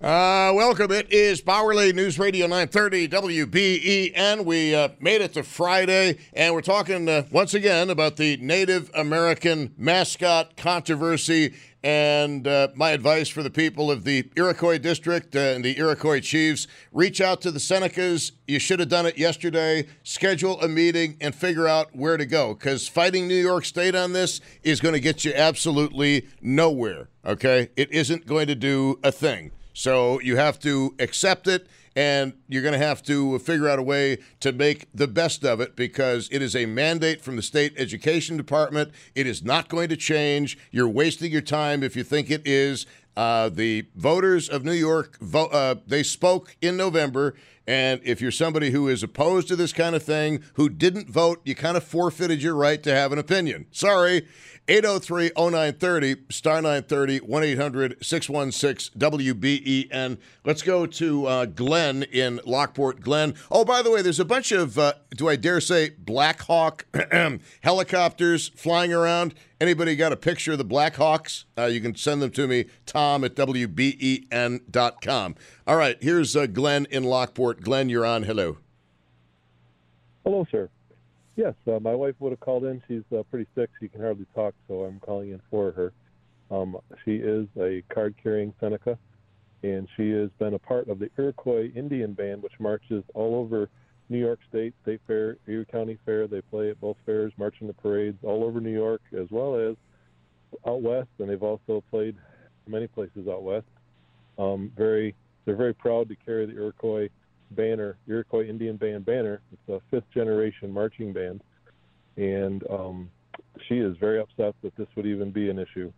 Uh, welcome. It is Bauerle News Radio 930 WBEN. We uh, made it to Friday, and we're talking uh, once again about the Native American mascot controversy. And uh, my advice for the people of the Iroquois District uh, and the Iroquois Chiefs reach out to the Senecas. You should have done it yesterday. Schedule a meeting and figure out where to go because fighting New York State on this is going to get you absolutely nowhere. Okay? It isn't going to do a thing. So you have to accept it, and you're going to have to figure out a way to make the best of it because it is a mandate from the state education department. It is not going to change. You're wasting your time if you think it is. Uh, the voters of New York, vo- uh, they spoke in November. And if you're somebody who is opposed to this kind of thing, who didn't vote, you kind of forfeited your right to have an opinion. Sorry. 803 0930, star 930, 1 800 616 WBEN. Let's go to uh, Glenn in Lockport. Glenn. Oh, by the way, there's a bunch of, uh, do I dare say, Black Hawk helicopters flying around. Anybody got a picture of the Black Hawks? Uh, you can send them to me, tom at WBEN.com. All right, here's uh, Glenn in Lockport. Glenn, you're on. Hello. Hello, sir. Yes, uh, my wife would have called in. She's uh, pretty sick. She can hardly talk, so I'm calling in for her. Um, she is a card carrying Seneca, and she has been a part of the Iroquois Indian Band, which marches all over New York State, State Fair, Erie County Fair. They play at both fairs, marching the parades all over New York, as well as out west, and they've also played many places out west. Um, very, they're very proud to carry the Iroquois banner, Iroquois Indian Band banner. It's a fifth generation marching band, and um, she is very upset that this would even be an issue.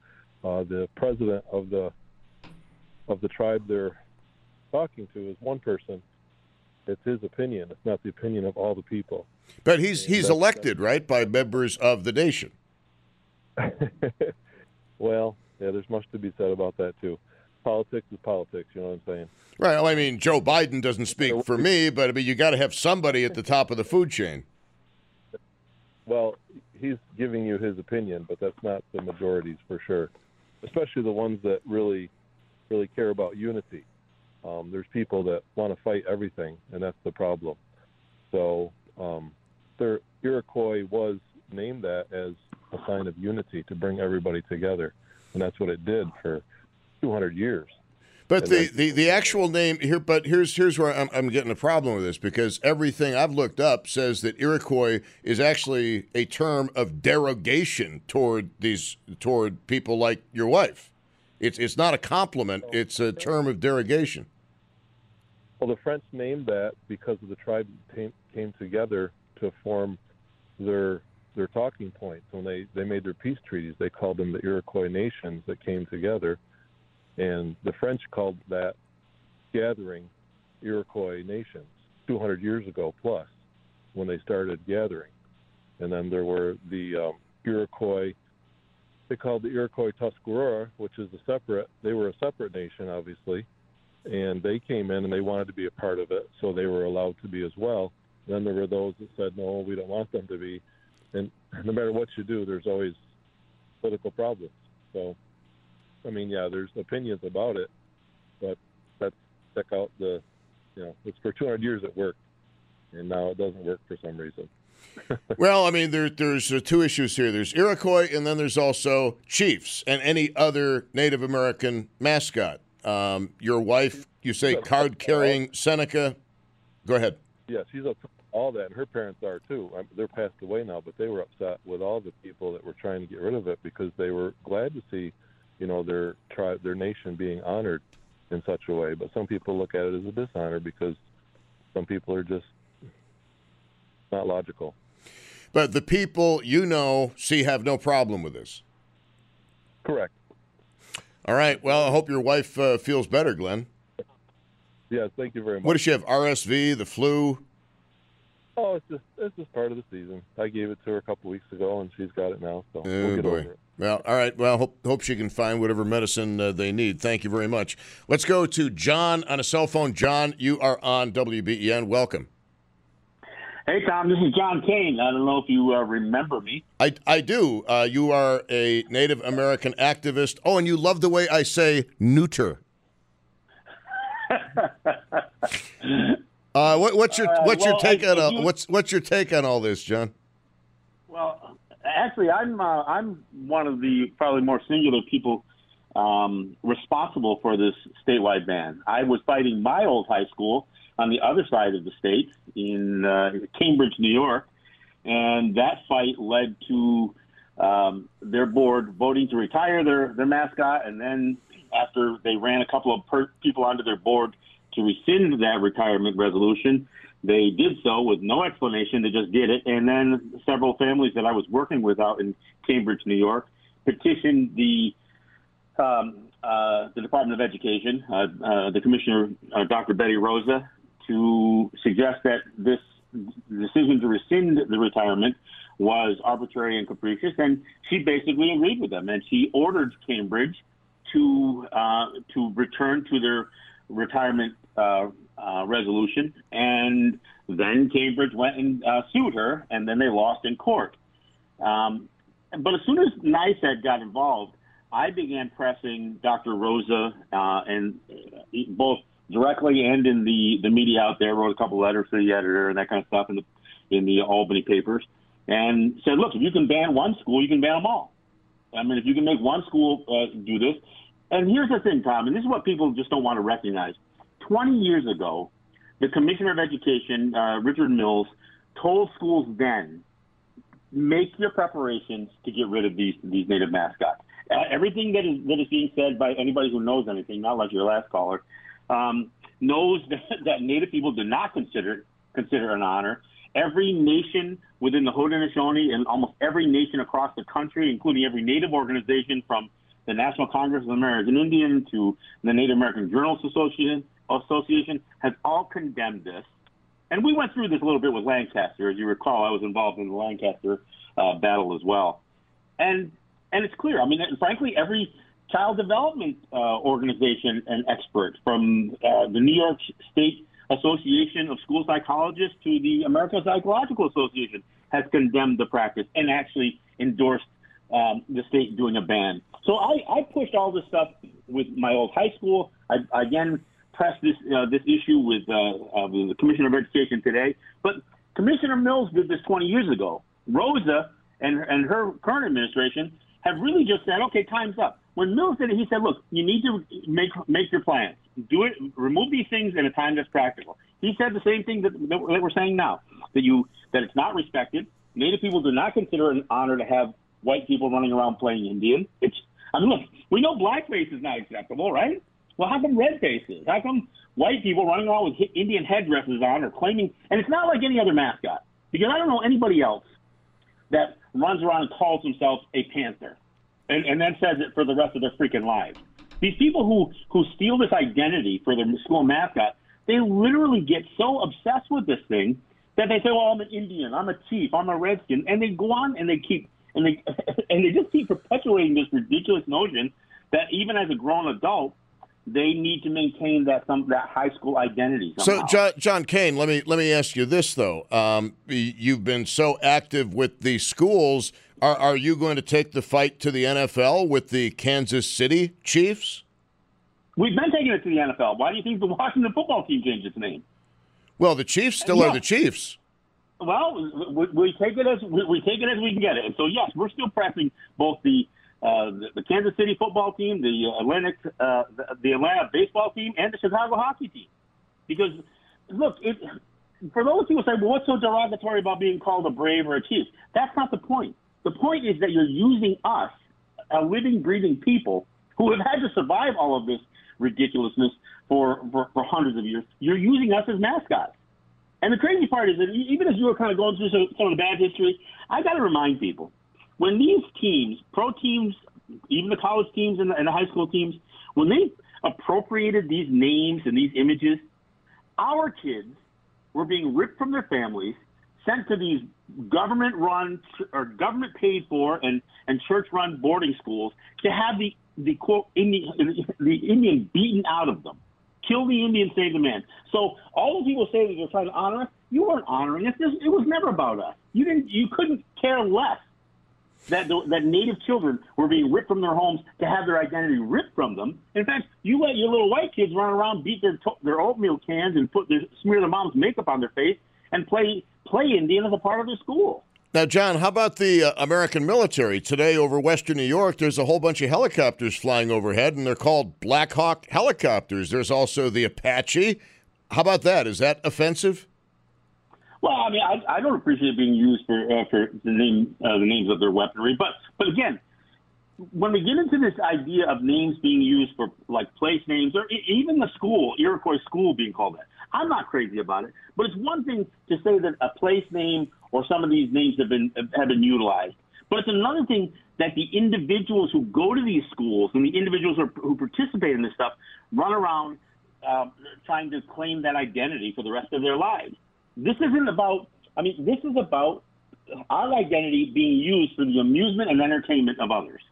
Uh, the president of the of the tribe they're talking to is one person. It's his opinion. It's not the opinion of all the people. But he's he's elected, right, by members of the nation. well, yeah, there's much to be said about that too. Politics is politics. You know what I'm saying? Right. Well, I mean, Joe Biden doesn't speak for me, but I mean, you got to have somebody at the top of the food chain. Well, he's giving you his opinion, but that's not the majorities for sure. Especially the ones that really, really care about unity. Um, there's people that want to fight everything, and that's the problem. So, um, their Iroquois was named that as a sign of unity to bring everybody together, and that's what it did for 200 years. But the, the, the actual name here, but here's here's where I'm, I'm getting a problem with this because everything I've looked up says that Iroquois is actually a term of derogation toward these toward people like your wife. It's it's not a compliment; it's a term of derogation. Well, the French named that because of the tribe came, came together to form their their talking points when they they made their peace treaties. They called them the Iroquois nations that came together and the French called that gathering Iroquois nations 200 years ago plus when they started gathering. And then there were the um, Iroquois, they called the Iroquois Tuscarora, which is a separate, they were a separate nation, obviously. And they came in and they wanted to be a part of it, so they were allowed to be as well. Then there were those that said, no, we don't want them to be. And no matter what you do, there's always political problems. So I mean, yeah, there's opinions about it, but let's check out the, you know, it's for 200 years it worked, and now it doesn't work for some reason. well, I mean, there, there's uh, two issues here. There's Iroquois, and then there's also Chiefs and any other Native American mascot. Um, your wife, you say card carrying Seneca. Go ahead. Yeah, she's upset all that, and her parents are too. I they're passed away now, but they were upset with all the people that were trying to get rid of it because they were glad to see, you know, their tribe, their nation being honored in such a way. But some people look at it as a dishonor because some people are just not logical. But the people you know see have no problem with this. Correct. All right. Well, I hope your wife uh, feels better, Glenn. Yes, thank you very much. What does she have? RSV, the flu? Oh, it's just it's just part of the season. I gave it to her a couple weeks ago, and she's got it now. So Oh, we'll get boy. over it. Well, all right. Well, hope hope she can find whatever medicine uh, they need. Thank you very much. Let's go to John on a cell phone. John, you are on WBEN. Welcome. Hey, Tom, this is John Kane. I don't know if you uh, remember me. I, I do. Uh, you are a Native American activist. Oh, and you love the way I say neuter. Uh, what, what's your Uh, what's your take I- on I do- what's what's your take on all this, John? Well, actually, I'm uh, I'm one of the probably more singular people um, responsible for this statewide ban. I was fighting my old high school on the other side of the state in uh, Cambridge, New York, and that fight led to um, their board voting to retire their their mascot, and then after they ran a couple of per- people onto their board to rescind that retirement resolution. They did so with no explanation. They just did it. And then several families that I was working with out in Cambridge, New York, petitioned the um, uh, the Department of Education, uh, uh, the Commissioner, uh, Dr. Betty Rosa, to suggest that this decision to rescind the retirement was arbitrary and capricious, and she basically agreed with them, and she ordered Cambridge to uh, to return to their retirement uh, resolution, and then Cambridge went and uh, sued her, and then they lost in court. Um, but as soon as NYSED got involved, I began pressing Dr. Rosa, uh, and uh, both directly and in the, the media out there, wrote a couple letters to the editor and that kind of stuff in the in the Albany papers, and said, look, if you can ban one school, you can ban them all. I mean, if you can make one school uh, do this, and here's the thing, Tom, and this is what people just don't want to recognize. 20 years ago, the Commissioner of Education, uh, Richard Mills, told schools then, make your preparations to get rid of these these native mascots. Uh, everything that is that is being said by anybody who knows anything, not like your last caller, um, knows that, that Native people do not consider consider an honor. Every nation within the Haudenosaunee and almost every nation across the country, including every Native organization from the National Congress of American Indian to the Native American Journalists Association, Association, has all condemned this. And we went through this a little bit with Lancaster, as you recall. I was involved in the Lancaster uh, battle as well, and and it's clear. I mean, frankly, every child development uh, organization and expert, from uh, the New York State Association of School Psychologists to the American Psychological Association, has condemned the practice and actually endorsed um, the state doing a ban. So I, I pushed all this stuff with my old high school. I, I again pressed this uh, this issue with uh, uh, the Commissioner of Education today. But Commissioner Mills did this 20 years ago. Rosa and and her current administration have really just said, okay, time's up. When Mills did it, he said, look, you need to make make your plans. Do it. Remove these things in a time that's practical. He said the same thing that, that we're saying now that you that it's not respected. Native people do not consider it an honor to have white people running around playing Indian. It's I mean, look, we know blackface is not acceptable, right? Well, how come red face is? How come white people running around with Indian headdresses on or claiming? And it's not like any other mascot because I don't know anybody else that runs around and calls himself a panther and, and then says it for the rest of their freaking lives. These people who who steal this identity for their school mascot, they literally get so obsessed with this thing that they say, "Well, I'm an Indian, I'm a chief, I'm a redskin," and they go on and they keep and they and they just keep perpetuating this ridiculous notion that even as a grown adult, they need to maintain that some that high school identity. So. John, John Kane, let me let me ask you this though. Um, you've been so active with the schools. Are are you going to take the fight to the NFL with the Kansas City Chiefs? We've been taking it to the NFL. Why do you think the Washington football team changed its name? Well, the Chiefs still Yeah. are the Chiefs. Well, we, we take it as we, we take it as we can get it. And so, yes, we're still pressing both the uh, the, the Kansas City football team, the Atlantic, uh, the, the Atlanta baseball team, and the Chicago hockey team. Because look, it, for those people say, well, what's so derogatory about being called a brave or a chief? That's not the point. The point is that you're using us, a living, breathing people who have had to survive all of this ridiculousness for, for, for hundreds of years. You're using us as mascots. And the crazy part is that even as you were kind of going through some, some of the bad history, I got to remind people when these teams, pro teams, even the college teams and the, and the high school teams, when they appropriated these names and these images, our kids were being ripped from their families, sent to these government run or government paid for and, and church run boarding schools to have the, the quote Indian, the Indian beaten out of them. Kill the Indian, save the man. So all those people say that they're trying to honor us. You weren't honoring us. It was never about us. You didn't. You couldn't care less that the, that Native children were being ripped from their homes to have their identity ripped from them. In fact, you let your little white kids run around, beat their their oatmeal cans, and put their, smear their mom's makeup on their face, and play play Indian as a part of their school. Now, John, how about the uh, American military? Today over Western New York, there's a whole bunch of helicopters flying overhead, and they're called Black Hawk helicopters. There's also the Apache. How about that? Is that offensive? Well, I mean, I, I don't appreciate being used for uh, for the name uh, the names of their weaponry, but but again, when we get into this idea of names being used for like place names or even the school Iroquois school being called that, I'm not crazy about it. But it's one thing to say that a place name or some of these names have been have been utilized, but it's another thing that the individuals who go to these schools and the individuals who, who participate in this stuff run around uh, trying to claim that identity for the rest of their lives. This isn't about, I mean, this is about our identity being used for the amusement and entertainment of others.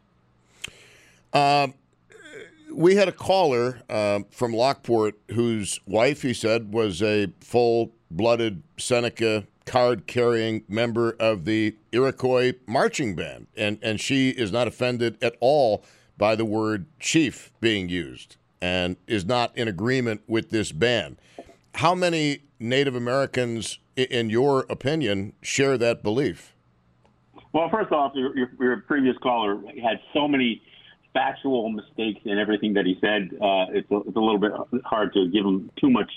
Um, we had a caller uh, from Lockport whose wife, he said, was a full blooded Seneca card carrying member of the Iroquois marching band. And, and she is not offended at all by the word chief being used and is not in agreement with this ban. How many Native Americans, in your opinion, share that belief? Well, first off, your, your, previous caller had so many factual mistakes in everything that he said. Uh, it's, a, it's a little bit hard to give him too much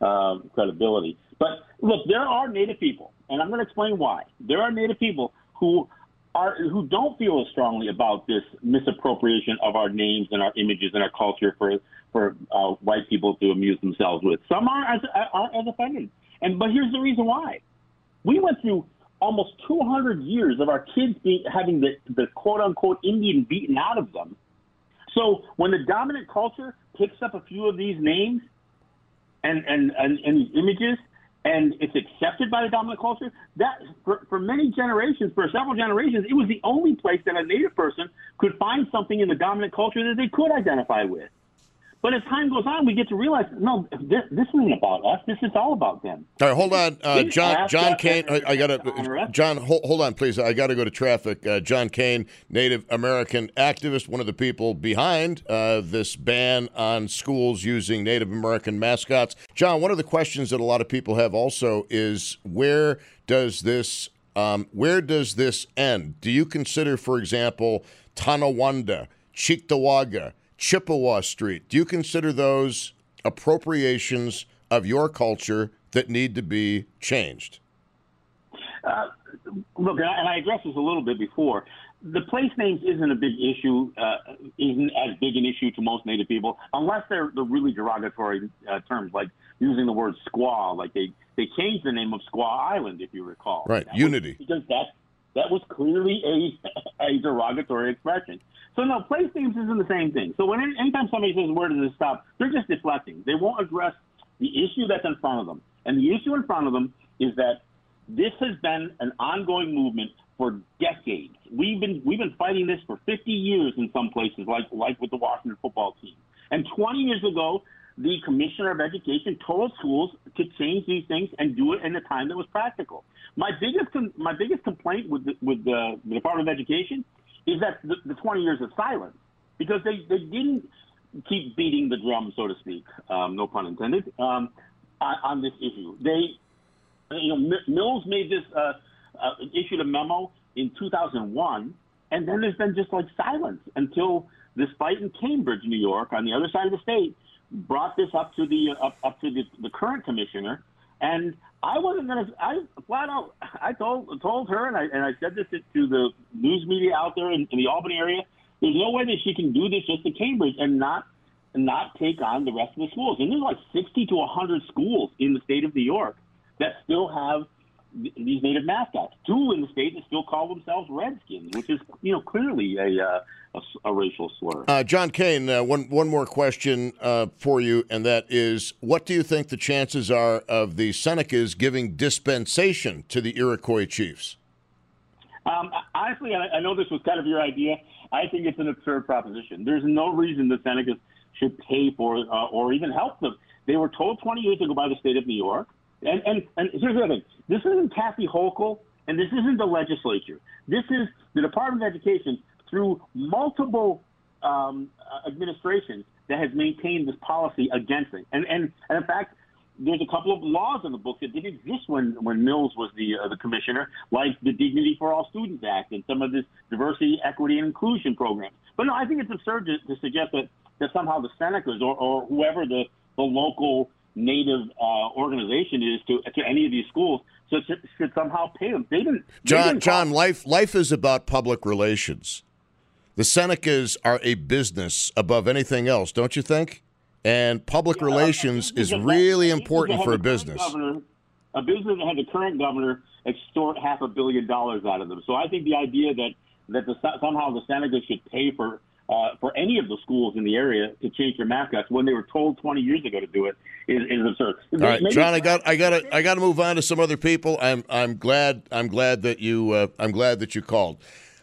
uh, credibility. But look, there are Native people, and I'm going to explain why. There are Native people who are who don't feel as strongly about this misappropriation of our names and our images and our culture for for uh, white people to amuse themselves with. Some are as are as offended, and but here's the reason why. We went through almost 200 years of our kids be, having the, the quote unquote Indian beaten out of them. So when the dominant culture picks up a few of these names and and and, and these images and it's accepted by the dominant culture, that for, for many generations, for several generations, it was the only place that a native person could find something in the dominant culture that they could identify with. But as time goes on, we get to realize, no, this, this isn't about us. This is all about them. All right, hold on, uh, John. John Kane, I, I got to. John, hold, hold, on, please. I got to go to traffic. Uh, John Kane, Native American activist, one of the people behind uh, this ban on schools using Native American mascots. John, one of the questions that a lot of people have also is where does this um, where does this end? Do you consider, for example, Tonawanda, Cheektowaga, Chippewa Street. Do you consider those appropriations of your culture that need to be changed? Uh, look, and I addressed this a little bit before. The place names isn't a big issue, uh, isn't as big an issue to most Native people, unless they're the really derogatory uh, terms, like using the word squaw. Like they they changed the name of Squaw Island, if you recall. Right, that unity. because that that was clearly a a derogatory expression. So no, place names isn't the same thing. So when anytime somebody says where does this stop, they're just deflecting. They won't address the issue that's in front of them. And the issue in front of them is that this has been an ongoing movement for decades. We've been we've been fighting this for 50 years in some places, like like with the Washington football team. And 20 years ago, the Commissioner of Education told schools to change these things and do it in a time that was practical. My biggest my biggest complaint with the, with the, the Department of Education is that the, the 20 years of silence because they, they didn't keep beating the drum, so to speak, um, no pun intended, um, on, on, this issue. They, you know, Mills made this, uh, uh, issued a memo in 2001 and then there's been just like silence until this fight in Cambridge, New York, on the other side of the state, brought this up to the up, up to the, the current commissioner, and I wasn't gonna. I flat out. I told told her, and I and I said this to the news media out there in, in the Albany area. There's no way that she can do this just to Cambridge and not not take on the rest of the schools. And there's like 60 to 100 schools in the state of New York that still have these native mascots. Two in the state that still call themselves Redskins, which is you know clearly a uh, a, a, racial slur. Uh, John Kane, uh, one one more question uh, for you, and that is, what do you think the chances are of the Senecas giving dispensation to the Iroquois chiefs? Um, honestly, I, I know this was kind of your idea. I think it's an absurd proposition. There's no reason the Senecas should pay for uh, or even help them. They were told 20 years ago by the state of New York. And, and, and here's the other thing this isn't Kathy Hochul, and this isn't the legislature. This is the Department of Education through multiple um, uh, administrations that has maintained this policy against it. And, and, and in fact, there's a couple of laws in the book that didn't exist when, when Mills was the uh, the commissioner, like the Dignity for All Students Act and some of this diversity, equity, and inclusion programs. But no, I think it's absurd to, to suggest that, that somehow the Senecas or, or whoever the, the local native uh, organization is to to any of these schools so should, should somehow pay them. They didn't. John, they didn't John, life life is about public relations. The Senecas are a business above anything else, don't you think? And public yeah, relations is really important for a business. Governor, a business that had the current governor extort half a billion dollars out of them. So I think the idea that that the, somehow the Senecas should pay for uh, for any of the schools in the area to change their mascots when they were told 20 years ago to do it is, is absurd. All right, Maybe John, I got, I got, to, I got to move on to some other people. I'm, I'm glad, I'm glad that you, uh, I'm glad that you called.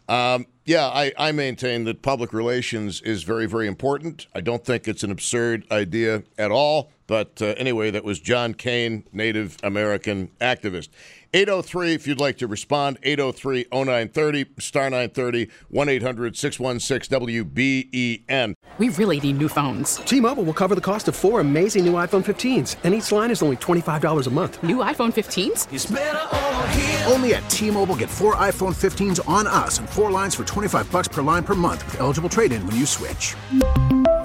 Um, yeah, I, I maintain that public relations is very, very important. I don't think it's an absurd idea at all. But uh, anyway, that was John Kane, Native American activist. 803 if you'd like to respond 803 0930 star 930 1-800-616 WBEN. We really need new phones. T-Mobile will cover the cost of four amazing new iPhone 15s, and each line is only $25 a month. New iPhone 15s? Only at T-Mobile get four iPhone 15s on us and four lines for 25 bucks per line per month with eligible trade-in when you switch.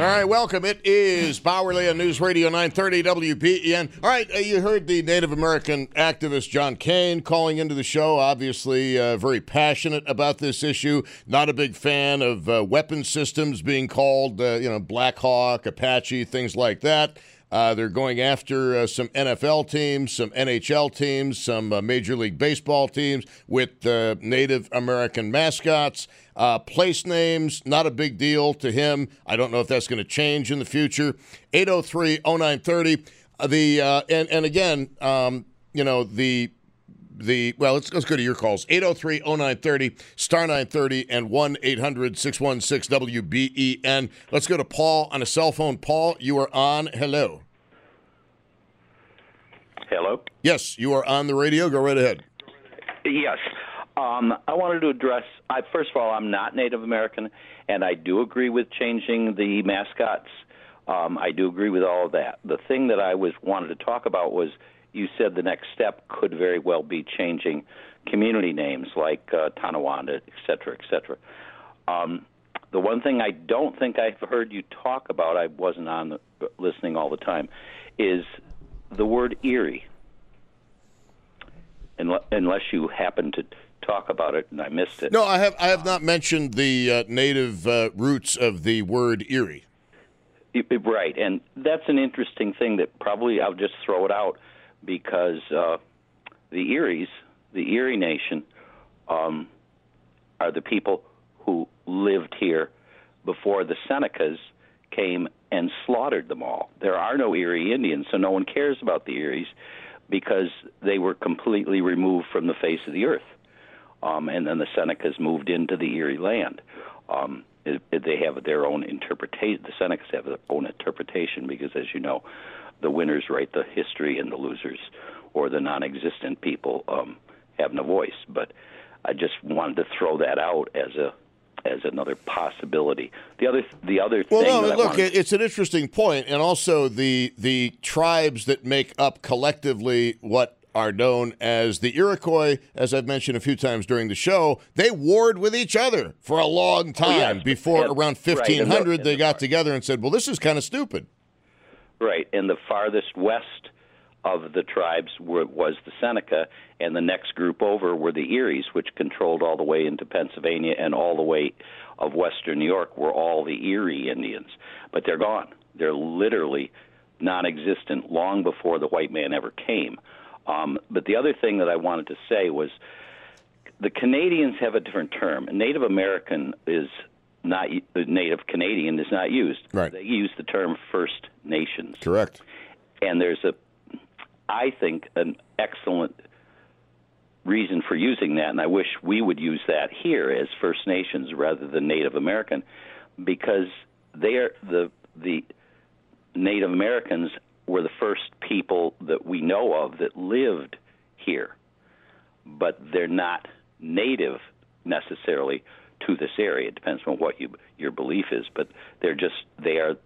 All right, welcome. It is Bauerle on News Radio 930 WBEN. All right, uh, you heard the Native American activist John Kane calling into the show. Obviously, uh, very passionate about this issue. Not a big fan of uh, weapon systems being called, uh, you know, Black Hawk, Apache, things like that. Uh, they're going after uh, some NFL teams, some NHL teams, some uh, Major League Baseball teams with uh, Native American mascots. Uh, place names, not a big deal to him. I don't know if that's going to change in the future. 803 0930. Uh, the, and, and again, um, you know, the the well let's, let's go to your calls. 803-0930 star 930 and 1-800-616-wben let's go to paul on a cell phone. Paul you are on. Hello. Hello? Yes you are on the radio. Go right ahead. Yes. Um, i wanted to address I, first of all i'm not native american and i do agree with changing the mascots. Um, i do agree with all of that. The thing that i was wanted to talk about was you said the next step could very well be changing community names like uh, Tonawanda, et cetera, et cetera. Um, the one thing I don't think I've heard you talk about, I wasn't on the, listening all the time, is the word Erie. Unless you happen to talk about it and I missed it. No, I have I have not mentioned the uh, native uh, roots of the word Erie. Right, and that's an interesting thing that probably I'll just throw it out because uh, the Eries, the Erie Nation, um, are the people who lived here before the Senecas came and slaughtered them all. There are no Erie Indians, so no one cares about the Eries because they were completely removed from the face of the earth. Um, and then the Senecas moved into the Erie land. Um, it, it, they have their own interpretation. The Senecas have their own interpretation because, as you know, the winners write the history and the losers or the non-existent people um, have no voice. But I just wanted to throw that out as a as another possibility. The other the other well, thing. no, look, wanted, it's an interesting point, and also the the tribes that make up collectively what are known as the Iroquois, as I've mentioned a few times during the show, they warred with each other for a long time oh, yes. before around 1500 right, they got together and said, "Well, this is kind of stupid." Right, and the farthest west of the tribes were, was the Seneca, and the next group over were the Eries, which controlled all the way into Pennsylvania and all the way of western New York were all the Erie Indians. But they're gone. They're literally non-existent long before the white man ever came. Um, but the other thing that I wanted to say was the Canadians have a different term. Native American is not the Native Canadian is not used. Right. They use the term First Nations. Correct. And there's a, I think, an excellent reason for using that, and I wish we would use that here as First Nations rather than Native American, because they are the the Native Americans were the first people that we know of that lived here, but they're not native necessarily to this area. It depends on what you, your belief is, but they're just they are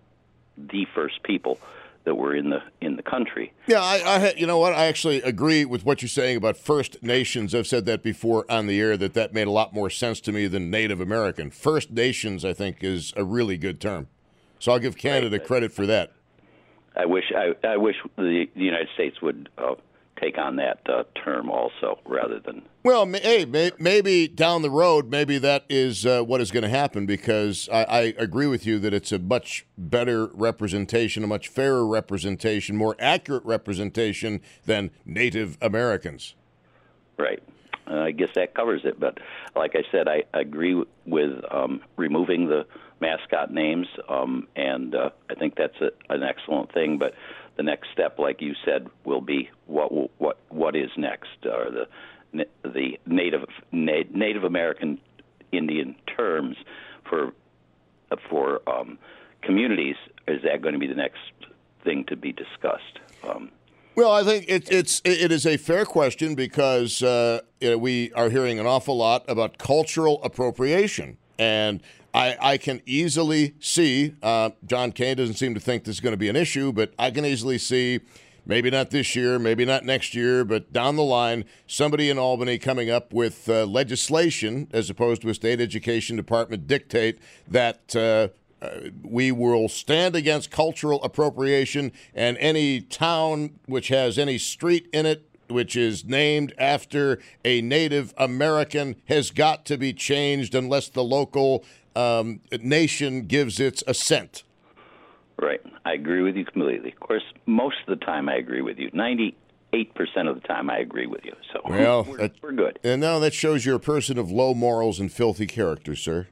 the first people that were in the in the country. Yeah, I, I, you know what? I actually agree with what you're saying about First Nations. I've said that before on the air that that made a lot more sense to me than Native American. First Nations, I think, is a really good term. So I'll give Canada right. credit for that. I wish I, I wish the, the United States would uh, take on that uh, term also, rather than. Well, hey, may, maybe down the road, maybe that is uh, what is going to happen because I, I, agree with you that it's a much better representation, a much fairer representation, more accurate representation than Native Americans. Right. Uh, I guess that covers it. But like I said, I agree with um, removing the mascot names, um, and uh, I think that's a, an excellent thing. But the next step, like you said, will be what what what is next, or the the native Native American Indian terms for for um, communities. Is that going to be the next thing to be discussed? Um, well, I think it, it's it is a fair question because uh, we are hearing an awful lot about cultural appropriation, and I, I can easily see, uh, John Kane doesn't seem to think this is going to be an issue, but I can easily see, maybe not this year, maybe not next year, but down the line, somebody in Albany coming up with uh, legislation, as opposed to a state education department dictate that. Uh, uh, we will stand against cultural appropriation, and any town which has any street in it which is named after a Native American has got to be changed unless the local um, nation gives its assent. Right. I agree with you completely. Of course, most of the time I agree with you. 98% of the time I agree with you. So well, we're, that, we're good. And now that shows you're a person of low morals and filthy character, sir.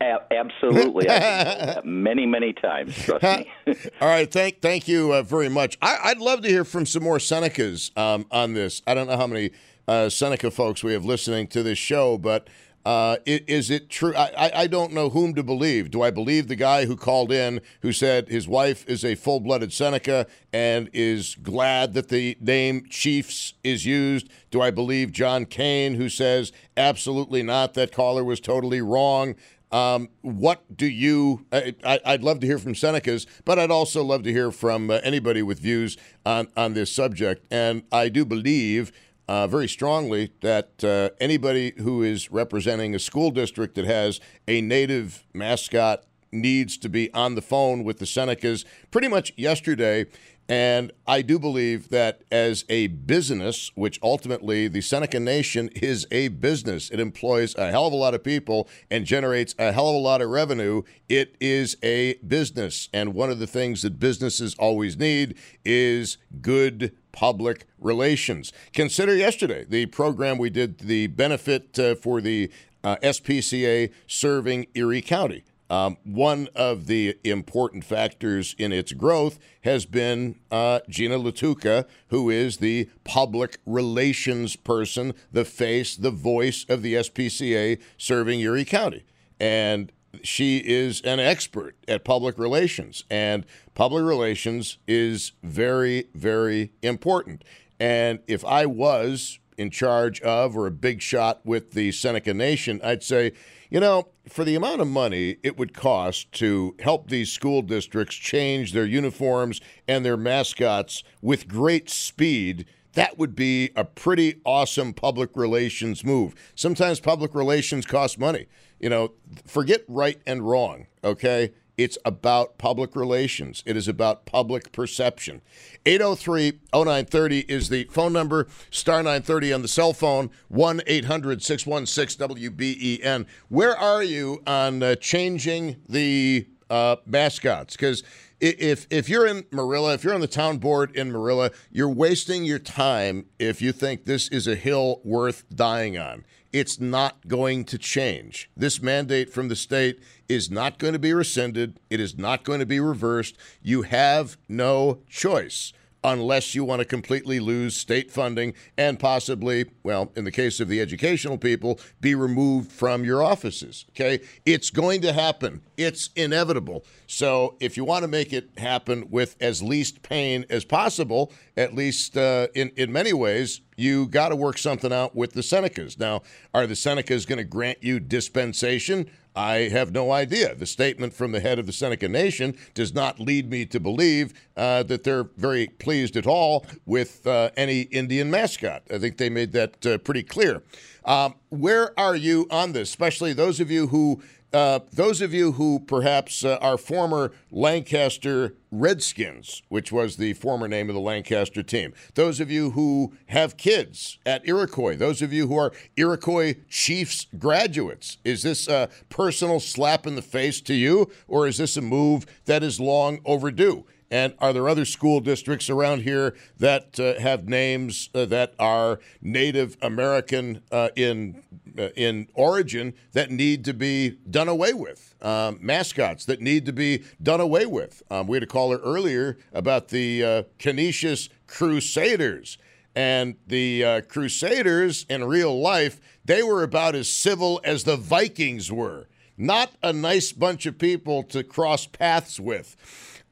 A- absolutely. Many, many times. Trust me. All right. Thank, thank you uh, very much. I, would love to hear from some more Senecas um, on this. I don't know how many uh, Seneca folks we have listening to this show, but uh, is it true? I, I don't know whom to believe. Do I believe the guy who called in who said his wife is a full blooded Seneca and is glad that the name Chiefs is used? Do I believe John Kane who says absolutely not, that caller was totally wrong? Um, what do you? I, would love to hear from Senecas, but I'd also love to hear from uh, anybody with views on on this subject. And I do believe. Uh, very strongly that uh, anybody who is representing a school district that has a native mascot needs to be on the phone with the Senecas. Pretty much yesterday and I do believe that as a business, which ultimately the Seneca Nation is a business, it employs a hell of a lot of people and generates a hell of a lot of revenue. It is a business. And one of the things that businesses always need is good public relations. Consider yesterday the program we did, the benefit uh, for the uh, SPCA serving Erie County. Um, one of the important factors in its growth has been uh, Gina Lattuca, who is the public relations person, the face, the voice of the SPCA serving Erie County. And she is an expert at public relations, and public relations is very, very important. And if I was in charge of or a big shot with the Seneca Nation, I'd say, you know, for the amount of money it would cost to help these school districts change their uniforms and their mascots with great speed, that would be a pretty awesome public relations move. Sometimes public relations cost money. You know, forget right and wrong, okay? It's about public relations. It is about public perception. 803 0930 is the phone number, star 930 on the cell phone, 1 800 616 WBEN. Where are you on uh, changing the uh, mascots? Because if if you're in Marilla, if you're on the town board in Marilla, you're wasting your time if you think this is a hill worth dying on. It's not going to change. This mandate from the state is not going to be rescinded. It is not going to be reversed. You have no choice unless you want to completely lose state funding and possibly, well, in the case of the educational people, be removed from your offices. Okay? It's going to happen. It's inevitable. So if you want to make it happen with as least pain as possible, at least uh, in, in many ways, you got to work something out with the Senecas. Now, are the Senecas going to grant you dispensation? I have no idea. The statement from the head of the Seneca Nation does not lead me to believe uh, that they're very pleased at all with uh, any Indian mascot. I think they made that uh, pretty clear. Um, where are you on this, especially those of you who uh, those of you who perhaps uh, are former Lancaster Redskins, which was the former name of the Lancaster team, those of you who have kids at Iroquois, those of you who are Iroquois Chiefs graduates, is this a personal slap in the face to you, or is this a move that is long overdue? And are there other school districts around here that uh, have names uh, that are Native American uh, in uh, in origin that need to be done away with? Um, mascots that need to be done away with. Um, we had a caller earlier about the uh, Canisius Crusaders. And the uh, Crusaders in real life, they were about as civil as the Vikings were. Not a nice bunch of people to cross paths with.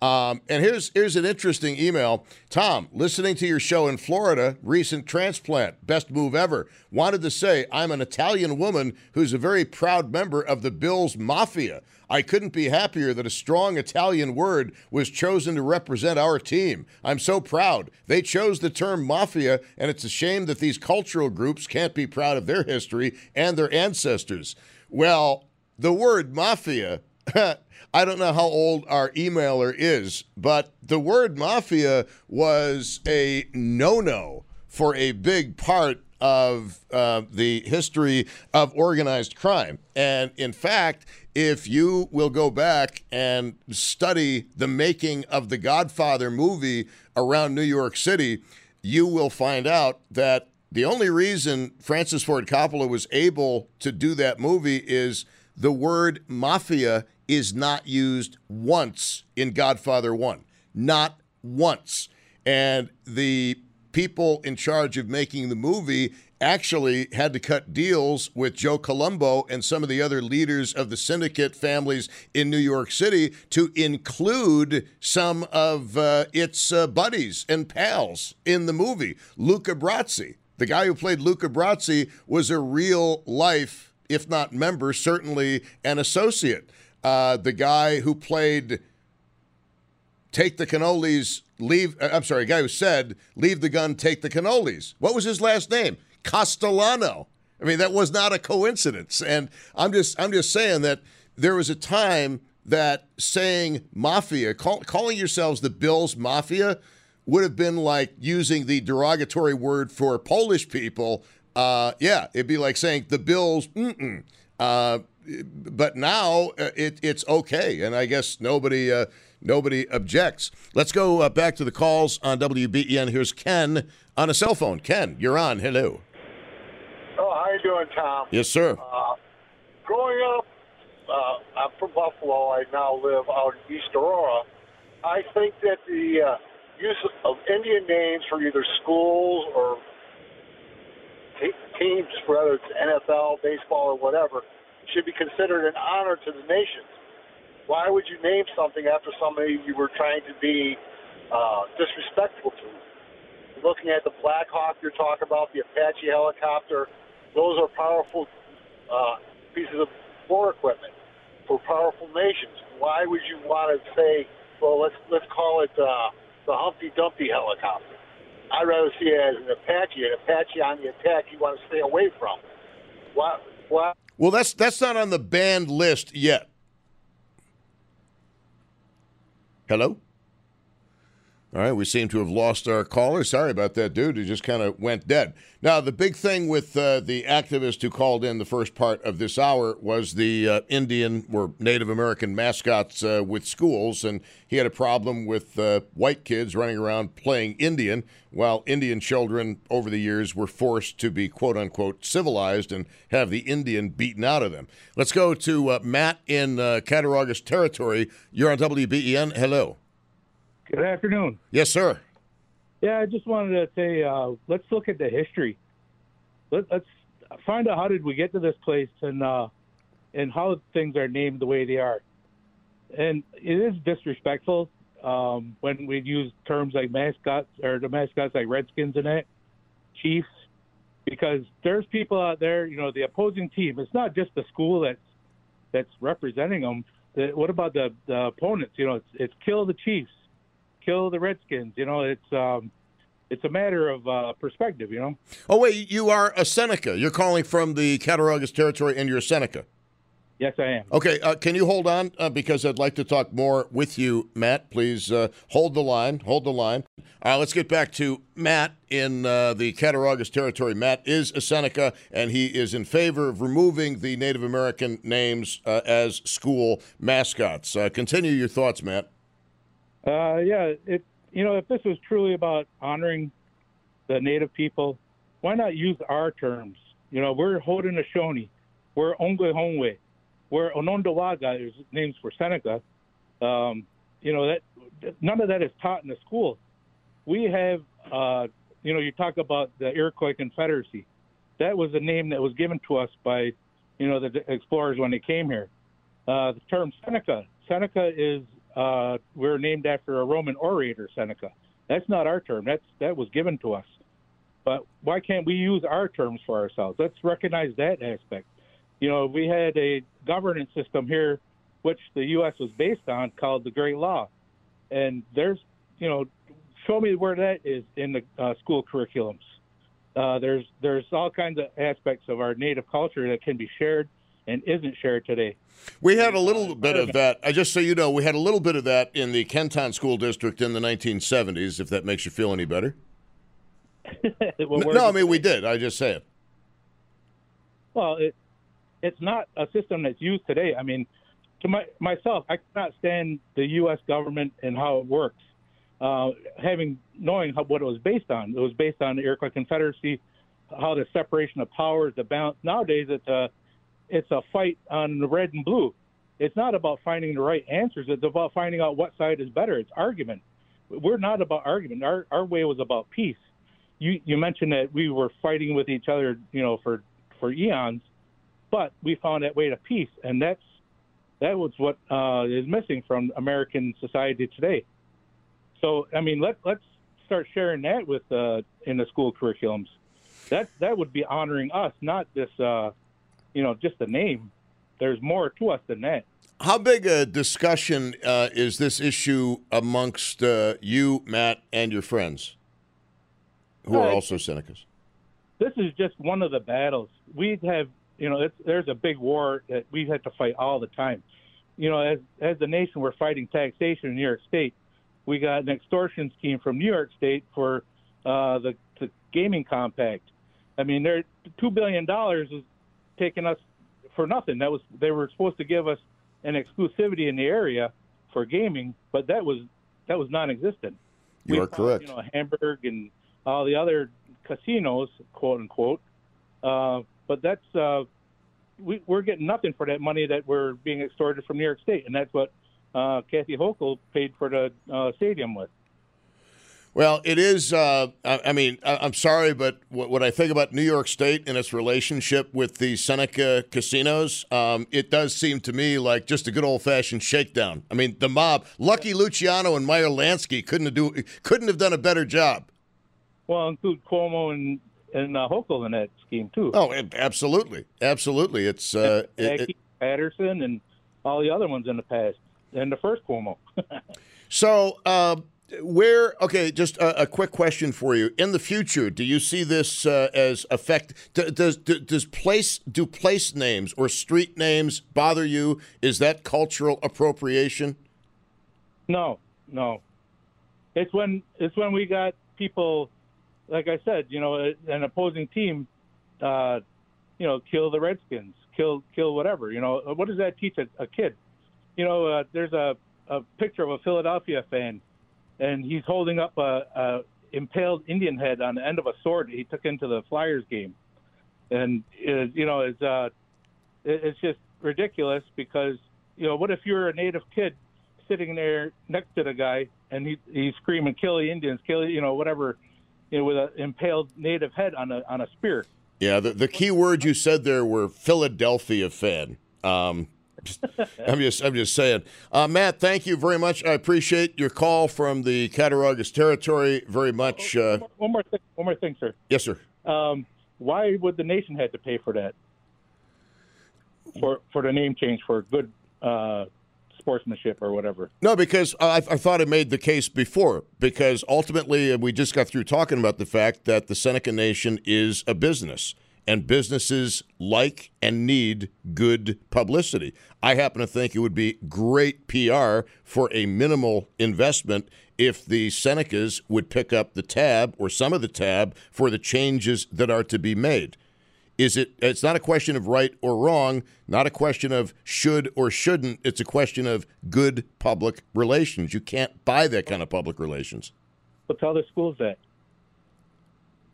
Um, and here's here's an interesting email. Tom, listening to your show in Florida, recent transplant, best move ever. Wanted to say I'm an Italian woman who's a very proud member of the Bills Mafia. I couldn't be happier that a strong Italian word was chosen to represent our team. I'm so proud. They chose the term mafia, and it's a shame that these cultural groups can't be proud of their history and their ancestors. Well, the word mafia I don't know how old our emailer is, but the word mafia was a no no for a big part of uh, the history of organized crime. And in fact, if you will go back and study the making of the Godfather movie around New York City, you will find out that the only reason Francis Ford Coppola was able to do that movie is the word mafia is not used once in Godfather 1. Not once. And the people in charge of making the movie actually had to cut deals with Joe Colombo and some of the other leaders of the syndicate families in New York City to include some of uh, its uh, buddies and pals in the movie. Luca Brasi, the guy who played Luca Brasi, was a real life if not member, certainly an associate. Uh, the guy who played take the cannolis, leave. uh, I'm sorry, a guy who said, leave the gun, take the cannolis. What was his last name? Castellano. I mean, that was not a coincidence. And I'm just, I'm just saying that there was a time that saying mafia, call, calling yourselves the Bills Mafia, would have been like using the derogatory word for Polish people. Uh, yeah, it'd be like saying the Bills. Uh, but now uh, it, it's okay, and I guess nobody uh, nobody objects. Let's go uh, back to the calls on WBEN. Here's Ken on a cell phone. Ken, you're on. Hello. Oh, how you doing, Tom? Yes, sir. Uh, growing up, uh, I'm from Buffalo. I now live out in East Aurora. I think that the uh, use of Indian names for either schools or te- teams, whether it's NFL, baseball, or whatever, should be considered an honor to the nation. Why would you name something after somebody you were trying to be uh, disrespectful to? Looking at the Black Hawk you're talking about, the Apache helicopter, those are powerful uh, pieces of war equipment for powerful nations. Why would you want to say, well, let's let's call it uh, the Humpty Dumpty helicopter? I'd rather see it as an Apache, an Apache on the attack you want to stay away from. Why? Why? Well, that's that's not on the banned list yet. Hello? All right, we seem to have lost our caller. Sorry about that, dude. He just kind of went dead. Now, the big thing with uh, the activist who called in the first part of this hour was the uh, Indian or Native American mascots uh, with schools, and he had a problem with uh, white kids running around playing Indian, while Indian children over the years were forced to be quote unquote civilized and have the Indian beaten out of them. Let's go to uh, Matt in uh, Cattaraugus Territory. You're on WBEN. Hello. Good afternoon. Yes, sir. Yeah, I just wanted to say, uh, let's look at the history. Let, let's find out how did we get to this place and uh, and how things are named the way they are. And it is disrespectful um, when we use terms like mascots or the mascots like Redskins and that, Chiefs, because there's people out there, you know, the opposing team. It's not just the school that's that's representing them. The, what about the, the opponents? You know, it's, it's kill the Chiefs kill the Redskins. You know, it's um, it's a matter of uh, perspective. You know. Oh wait, you are a Seneca. You're calling from the Cattaraugus territory, and you're a Seneca. Yes, I am. Okay, uh, can you hold on uh, because I'd like to talk more with you, Matt. Please uh, hold the line. Hold the line. All right, let's get back to Matt in uh, the Cattaraugus territory. Matt is a Seneca, and he is in favor of removing the Native American names uh, as school mascots. continue your thoughts, Matt. Uh, yeah, it you know if this was truly about honoring the native people, why not use our terms? You know, we're Haudenosaunee, we're Ongwehongwe, we're Onondawaga is names for Seneca. Um, you know that none of that is taught in the school. We have, uh, you know, you talk about the Iroquois Confederacy. That was a name that was given to us by, you know, the explorers when they came here. Uh, the term Seneca. Seneca is uh, we're named after a Roman orator, Seneca. That's not our term. That's that was given to us. But why can't we use our terms for ourselves? Let's recognize that aspect. You know, we had a governance system here, which the U.S. was based on, called the Great Law, and there's, you know, show me where that is in the uh, school curriculums. Uh, there's there's all kinds of aspects of our native culture that can be shared and isn't shared today. We had a little uh, bit of that. I just so you know, we had a little bit of that in the Ken-Ton School District in the 1970s. If that makes you feel any better. no, I mean we did. I just say it. Well, it, it's not a system that's used today. I mean, to my, myself, I cannot stand the U.S. government and how it works. Uh, having knowing how, what it was based on, it was based on the Iroquois Confederacy, how the separation of powers, the balance. Nowadays, it's a it's a fight on the red and blue. It's not about finding the right answers. It's about finding out what side is better. It's argument. We're not about argument. Our our way was about peace. You you mentioned that we were fighting with each other, you know, for for eons, but we found that way to peace, and that's that was what uh, is missing from American society today. So I mean, let let's start sharing that with uh, in the school curriculums. That that would be honoring us, not this. Uh, you know, just the name. There's more to us than that. How big a discussion uh, is this issue amongst uh, you, Matt, and your friends, who are Uh, also Senecas? This is just one of the battles we have. You know, it's, there's a big war that we have to fight all the time. You know, as as the nation, we're fighting taxation in New York State. We got an extortion scheme from New York State for uh, the, the gaming compact. I mean, there are two billion dollars is taking us for nothing. That was they were supposed to give us an exclusivity in the area for gaming, but that was that was non-existent. You are fought, correct. You know, Hamburg and all the other casinos, quote unquote. Uh, but that's uh, we, we're getting nothing for that money that we're being extorted from New York State, and that's what uh, Kathy Hochul paid for the uh, stadium with. Well, it is. Uh, I, mean, I'm sorry, but what, what I think about New York State and its relationship with the Seneca casinos, um, it does seem to me like just a good old fashioned shakedown. I mean, the mob, Lucky Luciano and Meyer Lansky couldn't have do couldn't have done a better job. Well, include Cuomo and and uh, Hochul in that scheme too. Oh, absolutely, absolutely. It's uh, it, it- Paterson and all the other ones in the past, and the first Cuomo. So, uh, where? Okay, just a, a quick question for you. In the future, do you see this uh, as affect? Does d- does place do place names or street names bother you? Is that cultural appropriation? No, no. It's when it's when we got people, like I said, you know, an opposing team, uh, you know, kill the Redskins, kill kill whatever. You know, what does that teach a, a kid? You know, uh, there's a, a picture of a Philadelphia fan, and he's holding up a, a impaled Indian head on the end of a sword he took into the Flyers game, and it, you know, it's uh, it, it's just ridiculous because you know, what if you're a native kid sitting there next to the guy and he, he's screaming, "Kill the Indians! Kill you know whatever," you know, with an impaled native head on a on a spear. Yeah, the, the key words you said there were Philadelphia fan. Um, I'm just I'm just saying, uh, Matt. Thank you very much. I appreciate your call from the Cattaraugus territory very much. Uh, One more thing, one more thing, sir. yes, sir. Um, why would the nation have to pay for that? For for the name change for good uh, sportsmanship or whatever. No, because I, I thought I made the case before. Because ultimately, uh, we just got through talking about the fact that the Seneca Nation is a business, and businesses like and need good publicity. I happen to think it would be great PR for a minimal investment if the Senecas would pick up the tab or some of the tab for the changes that are to be made. Is it? It's not a question of right or wrong, not a question of should or shouldn't. It's a question of good public relations. You can't buy that kind of public relations. Well tell the schools that.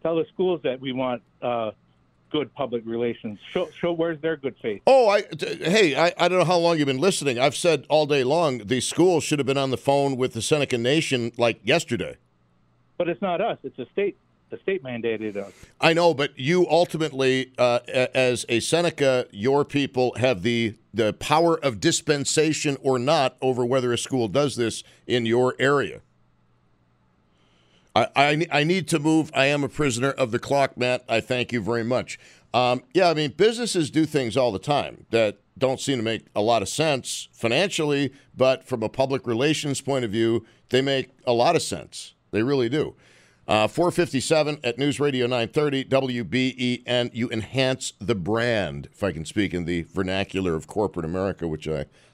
Tell the schools that we want uh, good public relations. Show, show where's their good faith. Oh, I t- hey, I, I don't know how long you've been listening. I've said all day long the schools should have been on the phone with the Seneca Nation like yesterday. But it's not us. It's the state. The state mandated us. I know, but you ultimately, uh, as a Seneca, your people have the the power of dispensation or not over whether a school does this in your area. I, I, need to move. I am a prisoner of the clock, Matt. I thank you very much. Um, yeah, I mean, businesses do things all the time that don't seem to make a lot of sense financially, but from a public relations point of view, they make a lot of sense. They really do. Uh, 457 at News Radio 930 WBEN. You enhance the brand, if I can speak in the vernacular of corporate America, which I